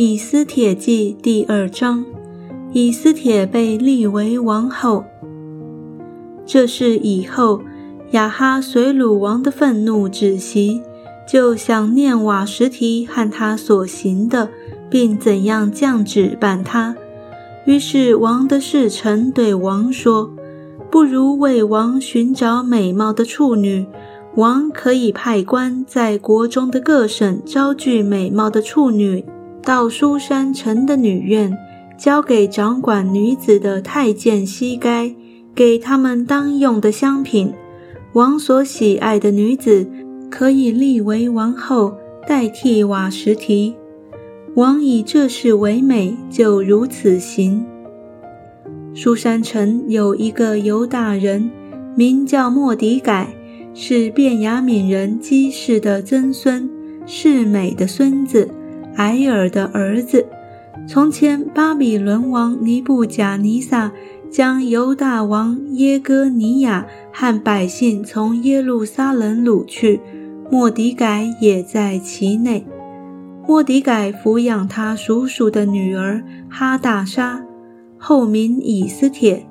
以斯帖记第二章，以斯帖被立为王后。这是以后亚哈随鲁王的愤怒止息，就想念瓦什提和他所行的，并怎样降旨办他。于是王的侍臣对王说：“不如为王寻找美貌的处女，王可以派官在国中的各省招聚美貌的处女。”到书山城的女院，交给掌管女子的太监西该，给他们当用的香品。王所喜爱的女子，可以立为王后，代替瓦什提。王以这事为美，就如此行。书山城有一个犹大人，名叫莫迪改，是卞雅悯人基氏的曾孙，是美的孙子。埃尔的儿子，从前巴比伦王尼布贾尼撒将犹大王耶哥尼亚和百姓从耶路撒冷掳去，莫迪改也在其内。莫迪改抚养他叔叔的女儿哈大沙，后名以斯帖，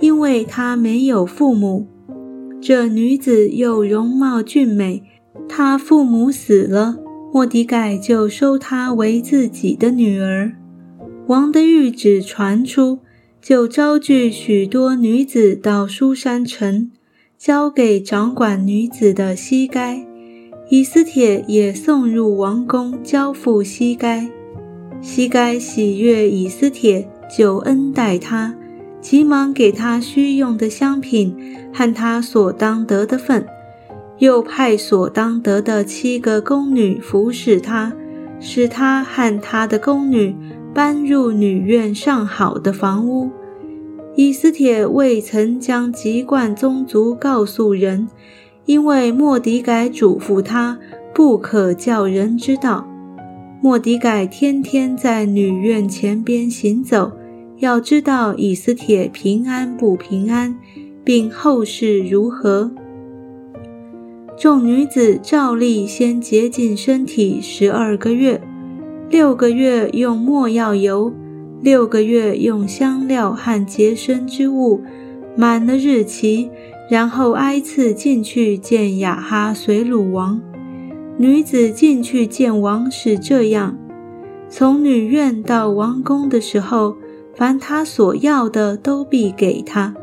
因为她没有父母。这女子又容貌俊美，她父母死了。莫迪盖就收她为自己的女儿。王的谕旨传出，就招聚许多女子到书山城，交给掌管女子的西该。以斯帖也送入王宫，交付西该。西该喜悦以斯帖，就恩待他，急忙给他需用的香品和他所当得的份。又派所当得的七个宫女服侍他，使他和他的宫女搬入女院上好的房屋。以斯帖未曾将籍贯宗族告诉人，因为莫迪改嘱咐他不可叫人知道。莫迪改天天在女院前边行走，要知道以斯帖平安不平安，并后事如何。众女子照例先洁净身体十二个月，六个月用墨药油，六个月用香料和洁身之物，满了日期，然后挨次进去见雅哈随鲁王。女子进去见王是这样：从女院到王宫的时候，凡她所要的都必给她。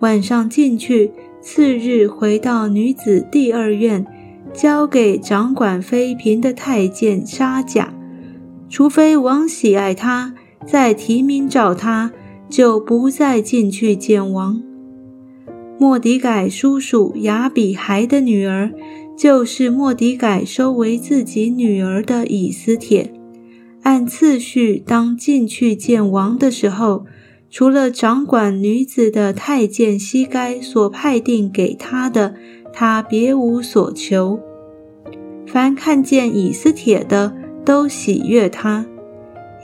晚上进去。次日回到女子第二院，交给掌管妃嫔的太监沙甲。除非王喜爱他，再提名找他，就不再进去见王。莫迪改叔叔雅比孩的女儿，就是莫迪改收为自己女儿的以斯帖。按次序，当进去见王的时候。除了掌管女子的太监西该所派定给他的，他别无所求。凡看见以斯帖的，都喜悦他。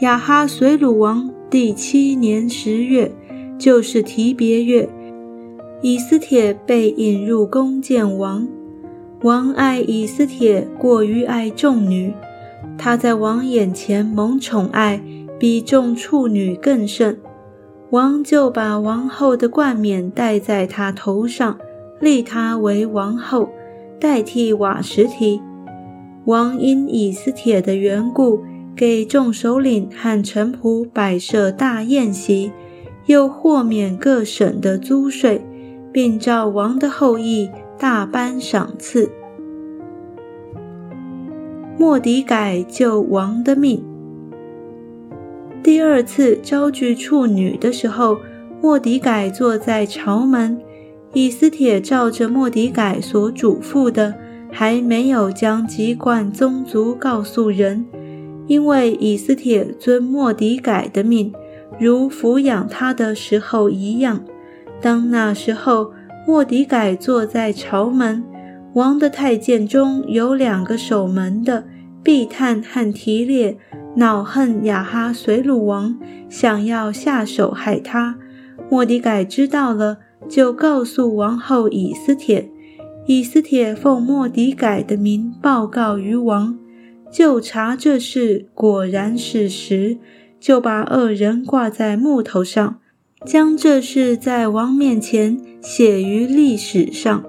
亚哈随鲁王第七年十月，就是提别月，以斯帖被引入宫见王。王爱以斯帖过于爱众女，他在王眼前蒙宠爱，比众处女更甚。王就把王后的冠冕戴在她头上，立她为王后，代替瓦什提。王因以斯帖的缘故，给众首领和臣仆摆设大宴席，又豁免各省的租税，并照王的后裔大颁赏赐。莫迪改救王的命。第二次招聚处女的时候，莫迪改坐在朝门。以斯帖照着莫迪改所嘱咐的，还没有将籍贯宗族告诉人，因为以斯帖遵莫迪改的命，如抚养他的时候一样。当那时候，莫迪改坐在朝门，王的太监中有两个守门的，毕探和提列。恼恨亚哈随鲁王，想要下手害他。莫迪改知道了，就告诉王后以斯帖。以斯帖奉莫迪改的名报告于王。就查这事果然是实，就把恶人挂在木头上，将这事在王面前写于历史上。